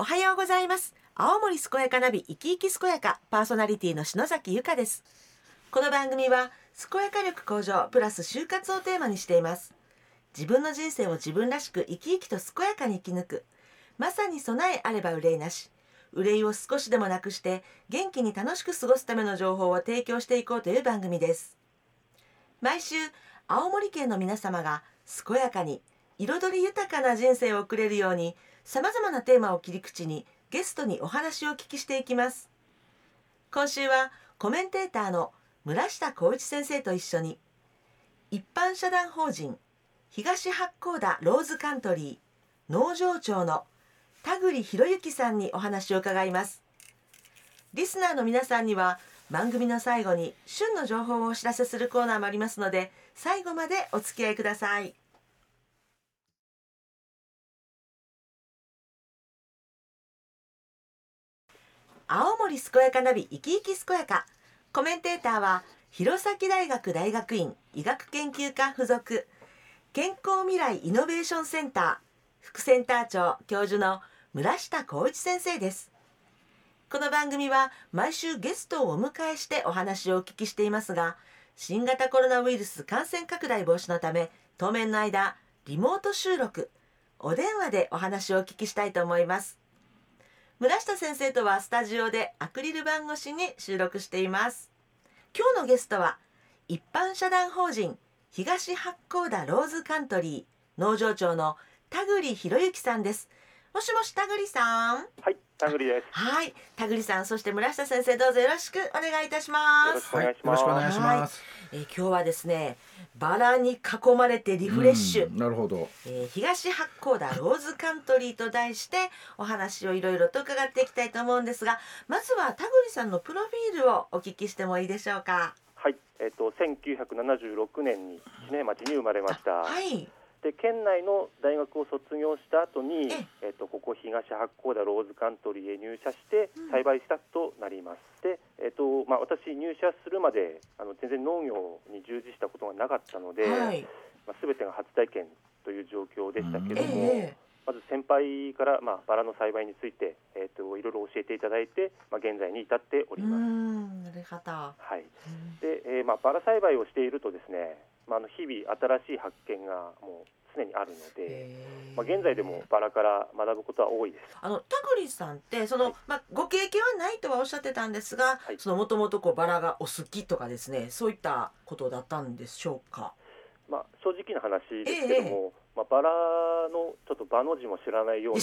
おはようございます。青森健やかナビ生き生き健やかパーソナリティの篠崎由香です。この番組は健やか力向上プラス就活をテーマにしています。自分の人生を自分らしく生き生きと健やかに生き抜く。まさに備えあれば憂いなし。憂いを少しでもなくして元気に楽しく過ごすための情報を提供していこうという番組です。毎週青森県の皆様が健やかに彩り豊かな人生を送れるようにさまざまなテーマを切り口にゲストにお話をお聞きしていきます。今週はコメンテーターの村下光一先生と一緒に一般社団法人東八甲田ローズカントリー農場長の田栗博之さんにお話を伺います。リスナーの皆さんには番組の最後に旬の情報をお知らせするコーナーもありますので最後までお付き合いください。青森健やかナビ生き生き健やか。コメンテーターは弘前大学大学院医学研究科附属。健康未来イノベーションセンター副センター長教授の村下光一先生です。この番組は毎週ゲストをお迎えしてお話をお聞きしていますが新型コロナウイルス感染拡大防止のため当面の間リモート収録お電話でお話をお聞きしたいと思います。村下先生とはスタジオでアクリル板越しに収録しています。今日のゲストは一般社団法人東八甲田ローズカントリー農場長の田栗博之さんです。もしもし田栗さん。はい、田栗です。はい田栗さんそして村下先生どうぞよろしくお願いいたしますよろしくお願いします。はい。えー今日はですねバラに囲まれてリフレッシュ、うんなるほど。えー東八甲田ローズカントリーと題してお話をいろいろと伺っていきたいと思うんですがまずは田栗さんのプロフィールをお聞きしてもいいでしょうか？はい、えっ、と1976年に知念町に生まれました。はいで県内の大学を卒業した後にえ、え。っ、とここ東八甲田ローズカントリーへ入社してうん。栽培スタッフとなります。で、えっ、とまあ私入社するまであの全然農業に従事したことがなかったので、はい。まあ全てが初体験という状況でしたけれども。えまず先輩から、まあ、バラの栽培について、えー、といろいろ教えていただいて、まあ、現在に至っております。はい。うん。でえーまあ、バラ栽培をしているとですね、まあ、あの日々新しい発見がもう常にあるので、まあ、現在でもバラから学ぶことは多いです。あの田栗さんってその、はいまあ、ご経験はないとはおっしゃってたんですが、はいそのもともとこうバラがお好きとかですねそういったことだったんでしょうか？まあ、正直な話ですけども、まあ、バラのちょっと場の字も知らないような。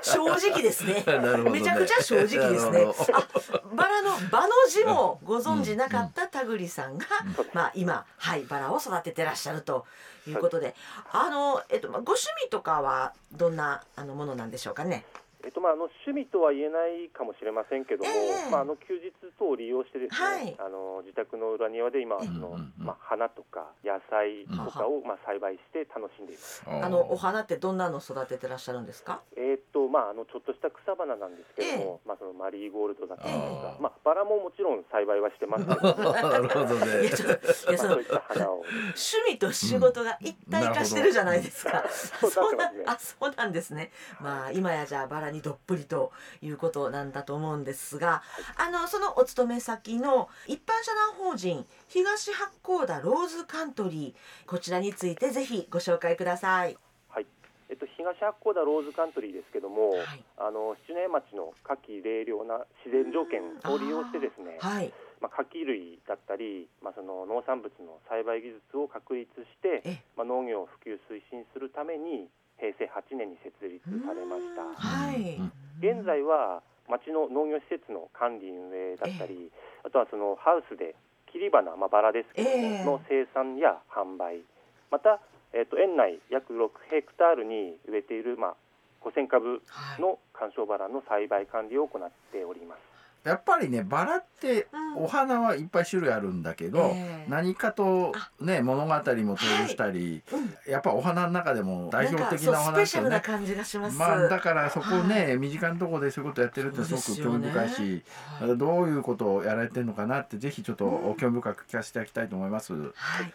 正直ですね。なるほどね。めちゃくちゃ正直ですね。あ、バラのバの字もご存知なかった田栗さんが、そうです。まあ今はいバラを育ててらっしゃるということで、あのえっとまあご趣味とかはどんなあのものなんでしょうかね。えっとまあ、あの趣味とは言えないかもしれませんけども、ええまあ、あの休日等を利用してですね、はいあの自宅の裏庭で今ええその、まあ、花とか野菜とかを、まあ、栽培して楽しんでいます。あのお花ってどんなの育ててらっしゃるんですか？えーっとまあ、あのちょっとした草花なんですけども、えまあ、そのマリーゴールドだったりとかまあ、バラももちろん栽培はしてますなるほど いねや。ちょいやそのそういった花を趣味と仕事が一体化してるじゃないですか。うそうなんですね。まあ今やじゃあバラにどっぷりということなんだと思うんですが、あのそのお勤め先の一般社団法人東八甲田ローズカントリーこちらについてぜひご紹介ください。はい。えっと、東八甲田ローズカントリーですけども、はい。あの七重町の夏季冷涼な自然条件を利用してですね、はい。まあ、柿類だったり、まあ、その農産物の栽培技術を確立してえ、まあ、農業を普及推進するために平成8年に設立されましたうんはい。うん現在は町の農業施設の管理運営だったり、あとはそのハウスで切り花、まあ、バラですけども、ええの生産や販売また、えっと園内約6ヘクタールに植えている、まあ、5000株はい。の観賞バラの栽培管理を行っております。やっぱりね、バラってうん。お花はいっぱい種類あるんだけど、ええ。何かとあ。ね物語も登場したり、うん。やっぱお花の中でも代表的なお花ね。まあだからそこね、は身近なところでそういうことやってるってすごく興味深いし、はい。またどういうことをやられてるのかなってぜひちょっとうん。興味深く聞かせていただきたいと思います。はい。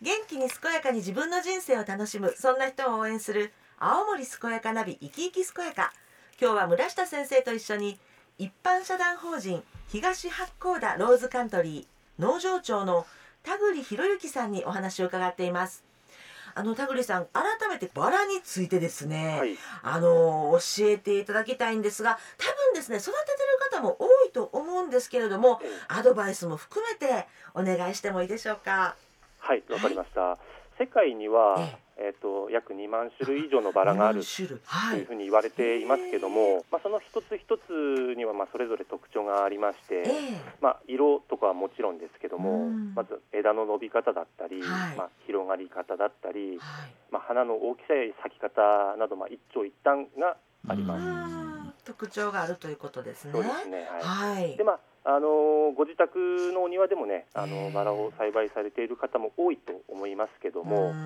元気に健やかに自分の人生を楽しむ。そんな人を応援する。青森健やかナビ生き生き健やか。今日は村下先生と一緒に一般社団法人東八甲田ローズカントリー農場長の田栗博之さんにお話を伺っています。あの田栗さん改めてバラについてですね、はい、あの教えていただきたいんですが多分ですね育ててる方も多いと思うんですけれどもアドバイスも含めてお願いしてもいいでしょうか？はい、わかりました。世界には、えっ、と約2万種類以上のバラがある2種類。とはい。いうふうに言われていますけども、まあその一つ一つにはまあそれぞれ特徴がありまして、ええ。まあ色とかはもちろんですけども、うん。まず枝の伸び方だったり、はい。まあ広がり方だったり、はい。まあ花の大きさや咲き方などまあ一長一短があります。うん。特徴があるということですね。そうですね。はい。はい。でまああのご自宅のお庭でもね、あええ。のバラを栽培されている方も多いと思いますけども、うん。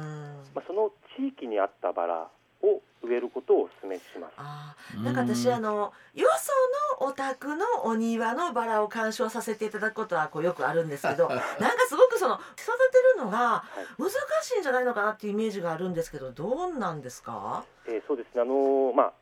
まあ、その地域に合ったバラを植えることをお勧めします。あーなんか私あのよそのお宅のお庭のバラを鑑賞させていただくことはこうよくあるんですけど なんかすごくその育てるのがはい。難しいんじゃないのかなっていうイメージがあるんですけどどうなんですか？えーそうですね。あのまあ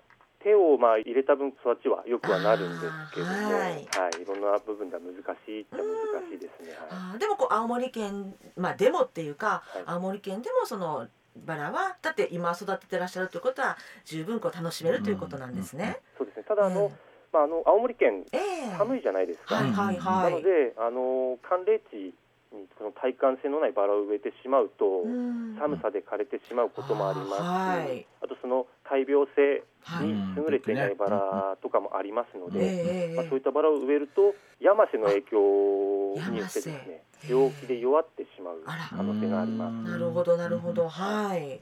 手をまあ入れた分育ちは良くはなるんですけども、あーは、はいいい、ろんな部分では難しいっちゃ難しいですね。はい。でもこう青森県まあでもっていうか、はい青森県でもそのバラはだって今育ててらっしゃるということは十分こう楽しめるということなんですね。そうですね。ただあの、うんまああの青森県ええ寒いじゃないですか。はいはいは。ないのであの寒冷地にその耐寒性のないバラを植えてしまうと、うん。寒さで枯れてしまうこともあります。し、あとその大病性はい。に優れていないバラとかもありますので、ええまあ、そういったバラを植えるとヤマセの影響によってですね病気で弱ってしまう可能性があります。なるほどなるほど。はい。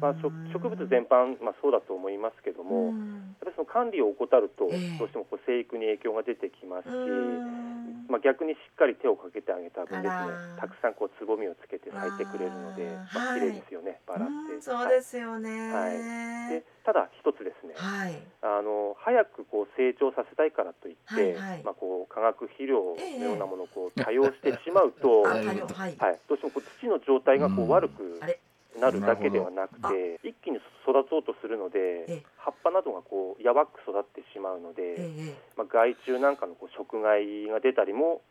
まあ、植植物全般、まあ、そうだと思いますけども、うん。やっぱりその管理を怠ると、ええ。どうしてもこう生育に影響が出てきますし、うんまあ、逆にしっかり手をかけてあげた分ですね。たくさんこうつぼみをつけて咲いてくれるので、まあ、はい。綺麗ですよね、バラって。うんそうですよね。はい。でただ一つですね、はい。あの早くこう成長させたいからといって、はいはい。まあ、こう化学肥料ええのようなものをこう多用してしまうと、あ、はい。どうしてもこう土の状態がこうん。う悪くあれ？なるだけではなくて、一気に育とうとするのええ。で、葉っぱなどがこうやわく育ってしまうのえで、え。まあ、害虫なんかのこう食害が出たりも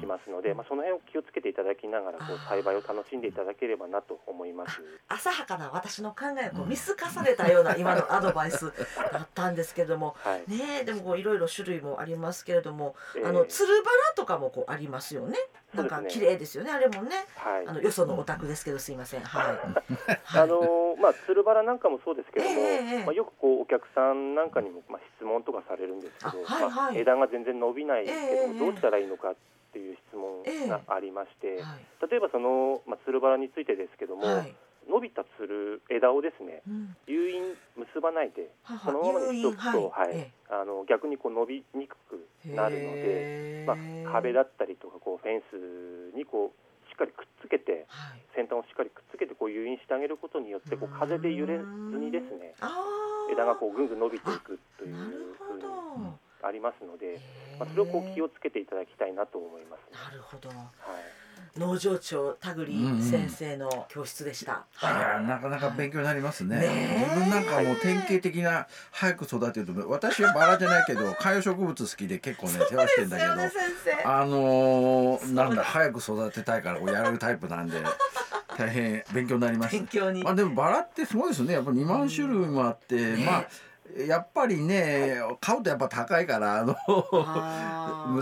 しますので、まあ、その辺を気をつけていただきながらこう栽培を楽しんでいただければなと思います。浅はかな私の考えをこう見透かされたような今の アドバイスだったんですけれども。はいねえでもこういろいろ種類もありますけれども、えーあのつるバラとかもこうありますよね。なんか綺麗ですよねあれもね。はいあのよそのお宅ですけどすいません。はい。あのーまあ、つるバラなんかもそうですけども、ええええまあ、よくこうお客さんなんかにも、まあ、質問とかされるんですけど、あはいはいまあ、枝が全然伸びないけどどうしたらいいのかっていう質問がありまして、はい。例えばその、まあ、つるバラについてですけども、はい。伸びたつる枝をですねうん。誘引結ばないでははそのままにしとくと、誘引はいえあの逆にこう伸びにくくえなるので、まあ、壁だったりとかこうフェンスにこうしっかりくっつけてはい。先端をしっかりくっつけてこう誘引してあげることによってこう風で揺れずにですね。枝がこうぐんぐん伸びていくというりますので、まあ、それをこう気をつけていただきたいなと思います、なるほど。はい農場長田栗先生の教室でした。いやなかなか勉強になりますね。ねえ自分なんかもう典型的な早く育てると私はバラじゃないけど 観葉植物好きで結構ね世話してんだけど、ですよね先生。あのーなんだ早く育てたいからこうやるタイプなんで 大変勉強になります。勉強に。まあでもバラってすごいですねやっぱ2万種類もあって、ねまあやっぱりね買うとやっぱ高いからあの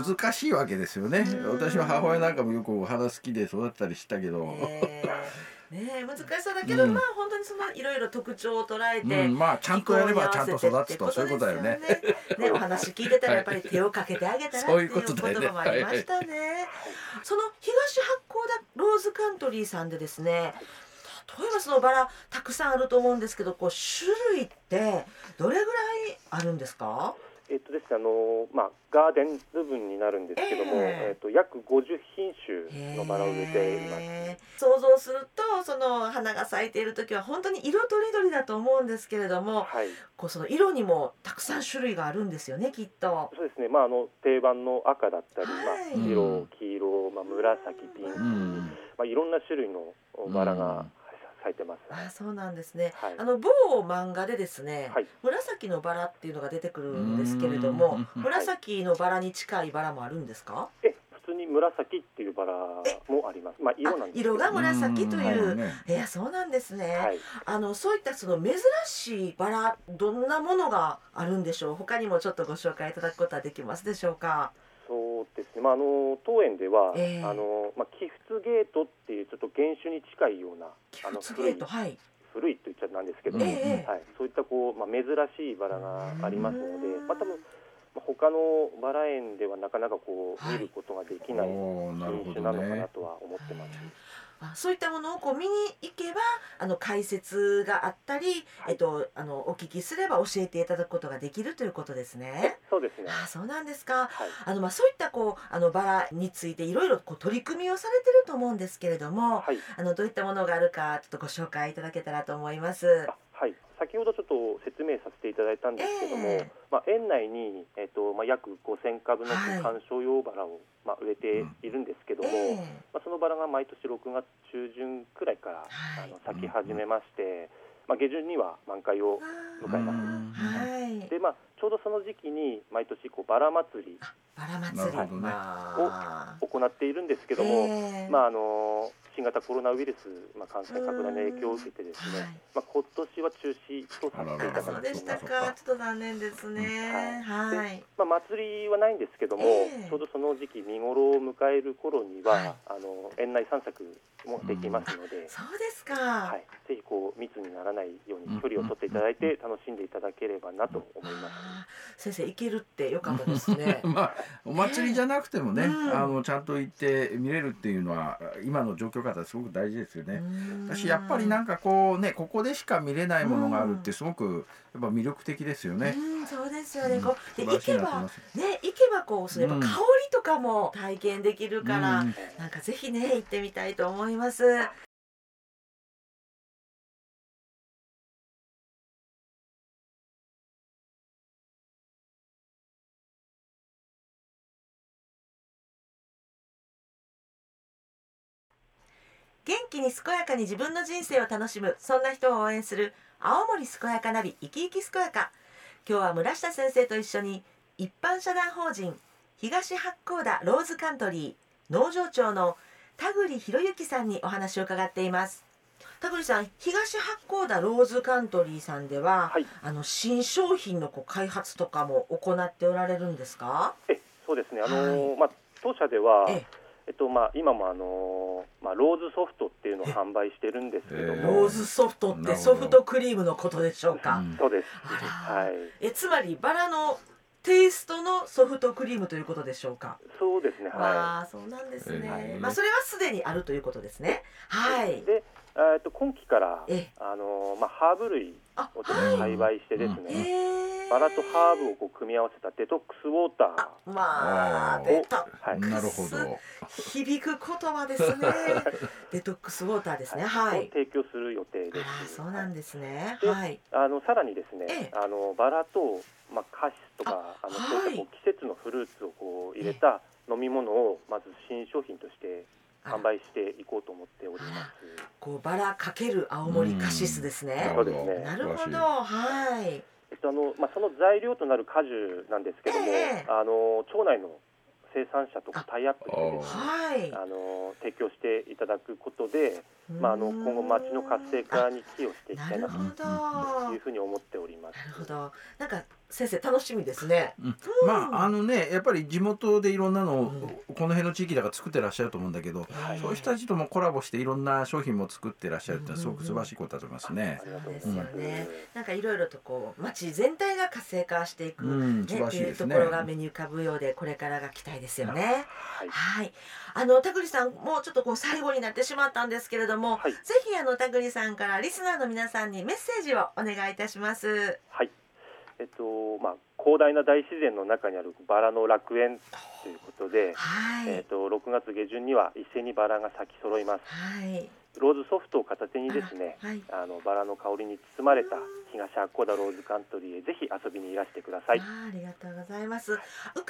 難しいわけですよね。うん。私の母親なんかもよくお花好きで育てたりしたけど、ねえねえ難しそうだけど、うん。まあ本当にそのいろいろ特徴を捉えて、うん、まあちゃんとやればちゃんと育つとそういうことだよね。ね。ねお話聞いてたらやっぱり手をかけてあげたらってそういいううことだよね。言葉もありましたね。その東八甲田ローズカントリーさんでですね、例えばそのバラたくさんあると思うんですけどこう種類ってどれぐらいあるんですか？えっとですねあのまあガーデン部分になるんですけども、えええっと約50品種のバラを植えています。へー想像するとその花が咲いている時は本当に色とりどりだと思うんですけれどもはい、こうその色にもたくさん種類があるんですよねきっと。そうですね。まああの定番の赤だったり、はいまあ白、黄色、まあ紫、ピンク、うんまあいろんな種類のバラがうん咲いてます。あそうなんですね。はい。あの某漫画でですね、はい紫のバラっていうのが出てくるんですけれどもうん紫のバラに近いバラもあるんですか、え普通に紫っていうバラもあります。まあ色なんです。色が紫という、いやそうなんですね、はい。あのそういったその珍しいバラどんなものがあるんでしょう？他にもちょっとご紹介いただくことはできますでしょうか？そうですね。まああの当園では、ええ。あのまあ寄付ゲートっていうちょっと原種に近いような寄あの付ゲートはい。古いと言っちゃなんですけど、うんええはい、そういったこう、まあ、珍しいバラがありますのでうん、まあ、多分、まあ、他のバラ園ではなかなかこう、はい見ることができないおーなるほど品種なのかなねとは思ってます。あそういったものをこう見に行けばあの解説があったり、はいえっと、あのお聞きすれば教えていただくことができるということですね。そうですね。あそうなんですか。はい。あのまあそういったこうあのバラについていろいろこう取り組みをされてると思うんですけれども、はい。あのどういったものがあるかちょっとご紹介いただけたらと思います。先ほどちょっと説明させていただいたんですけども、ええ。まあ、園内に、えっとまあ、約5000株のはい。観賞用バラを、まあ、植えているんですけども、ええ。まあ、そのバラが毎年6月中旬くらいから、はい。あの咲き始めまして、まあ、下旬には満開を迎えます。うん。はい。でまあ、ちょうどその時期に毎年こうバラ祭りバラ祭り。ねまあを行っているんですけども、ええまああの新型コロナウイルス、まあ、感染拡大の影響を受けてですね、はいまあ、今年は中止とさせていただきまでしたか。ちょっと残念ですね。はいはい。まあ、祭りはないんですけども、ええちょうどその時期見頃を迎える頃には、はいあの園内散策もできますので、そうですか。はい、ぜひこう密にならないように距離を取っていただいて楽しんでいただければなと思います。先生行けるってよかったですね。まあお祭りじゃなくてもね、うんあのちゃんと行って見れるっていうのは今の状況下ですごく大事ですよね。私やっぱりなんかかこうねここでしか見れないものがあるってすごくやっぱ魅力的ですよね。うん、そうですよね。うんこうで行けば。ね行けばこうそうやっぱうん香りとかも体験できるから、うんなんかぜひね行ってみたいと思います。元気に健やかに自分の人生を楽しむ。そんな人を応援する。青森健やかナビ生き生き健やか。今日は村下先生と一緒に一般社団法人東八甲田ローズカントリー農場長の田栗博之さんにお話を伺っています。田栗さん東八甲田ローズカントリーさんでは、はい。あの新商品のこう開発とかも行っておられるんですか？えそうですね、あのーはまあ、当社では、ええっとまあ、今も、あのーまあ、ローズソフトっていうのを販売してるんですけどえも、ローズソフトってソフトクリームのことでしょうか、うん。そうです、はい、えつまりバラのテイストのソフトクリームということでしょうか？そうですね、はわあ、そうなんですね。ええまあそれはすでにあるということですね。はい。い。。で、えっと今期から、ええ。あのーまあ、ハーブ類あ、をちょっと栽培してですうんね、ええバラとハーブをこう組み合わせたデトックスウォータあー、まあデトッはいなるほど。響く言葉ですね。デトックスウォーターですね。はい。を提供する予定です。そうなんですね。ではい。あのさらにですね、ええあのバラと、まあ、カシスとかあのはいそういったこう季節のフルーツをこう入れた飲み物をまず新商品として販売していこうと思っております。こうバラかける青森カシスですね。そうですねなるほど。はい。えっとあのまあ、その材料となる果樹なんですけども、ええあの町内の生産者とかタイアップしてで。あの提供していただくことで、まあ、あの今後町の活性化に寄与していきたいな。というふうに思っております。なるほど。なんか先生楽しみですね。うんまああのねやっぱり地元でいろんなのを、この辺の地域だから作ってらっしゃると思うんだけど、はいそういう人たちともコラボしていろんな商品も作ってらっしゃるってすごく素晴らしいことだと思いますねあ。りがとうごですよ。ね。なんかいろいろとこう街全体が活性化していく、うん、ね素晴らしいねっていうとこ。ろが目に浮かぶようでこれからが期待ですよね。はい。はい。あの田栗さんもうちょっとこう最後になってしまったんですけれども、はいぜひあの田栗さんからリスナーの皆さんにメッセージをお願いいたします。はい。えっとまあ広大な大自然の中にあるバラの楽園ということで、はい。えっと6月下旬には一斉にバラが咲き揃います。はい。ローズソフトを片手にですね、はい。あのバラの香りに包まれた東八甲田ローズカントリーへぜひ遊びにいらしてください。ありがとうございます。伺う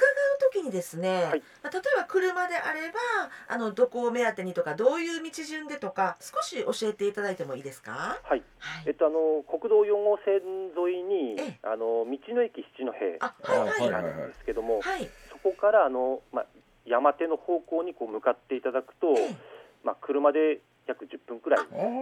時にですね、はいまあ例えば車であればあのどこを目当てにとかどういう道順でとか少し教えていただいてもいいですか？はい。はい。えっとあの国道4号線沿いにええあの道の駅七戸あ、はいはいんですけども、はい。そこからあのまあ山手の方向にこう向かっていただくと、ええまあ車で約10分くらい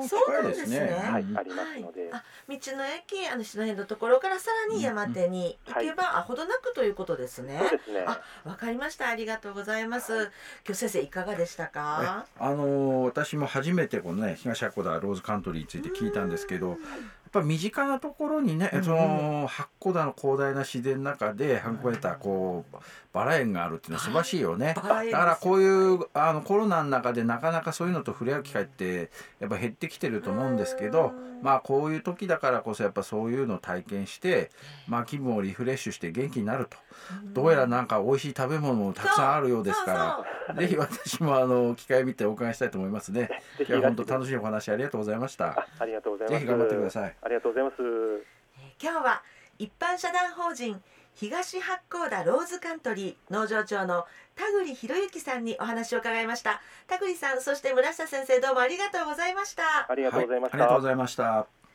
そうな近いですね。んですねはいうんありますので、あ道の駅あの篠辺のところからさらに山手に行けば、あほどなくということですね。そうですね。あわかりましたありがとうございます。今日先生いかがでしたか？あのー私も初めてこのね東八甲田ローズカントリーについて聞いたんですけど、ぱ身近なところにね、うんその八甲田の広大な自然の中で育めたこうバラ園があるっていうのは素晴らしいよね。バラ園ですよだからこういうあのコロナの中でなかなかそういうのと触れ合う機会ってやっぱ減ってきてると思うんですけどうんまあこういう時だからこそやっぱそういうのを体験してまあ気分をリフレッシュして元気になるとどうやらなんか美味しい食べ物もたくさんあるようですから ぜひ私もあの機会見てお伺いしたいと思いますね。いや本当楽しいお話ありがとうございましたあ。ありがとうございます。ぜひ頑張ってください。ありがとうございます。えー今日は一般社団法人東八甲田ローズカントリー農場長の田栗博之さんにお話を伺いました田栗さんそして村下先生どうもありがとうございましたありがとうございました。はありがとうございました。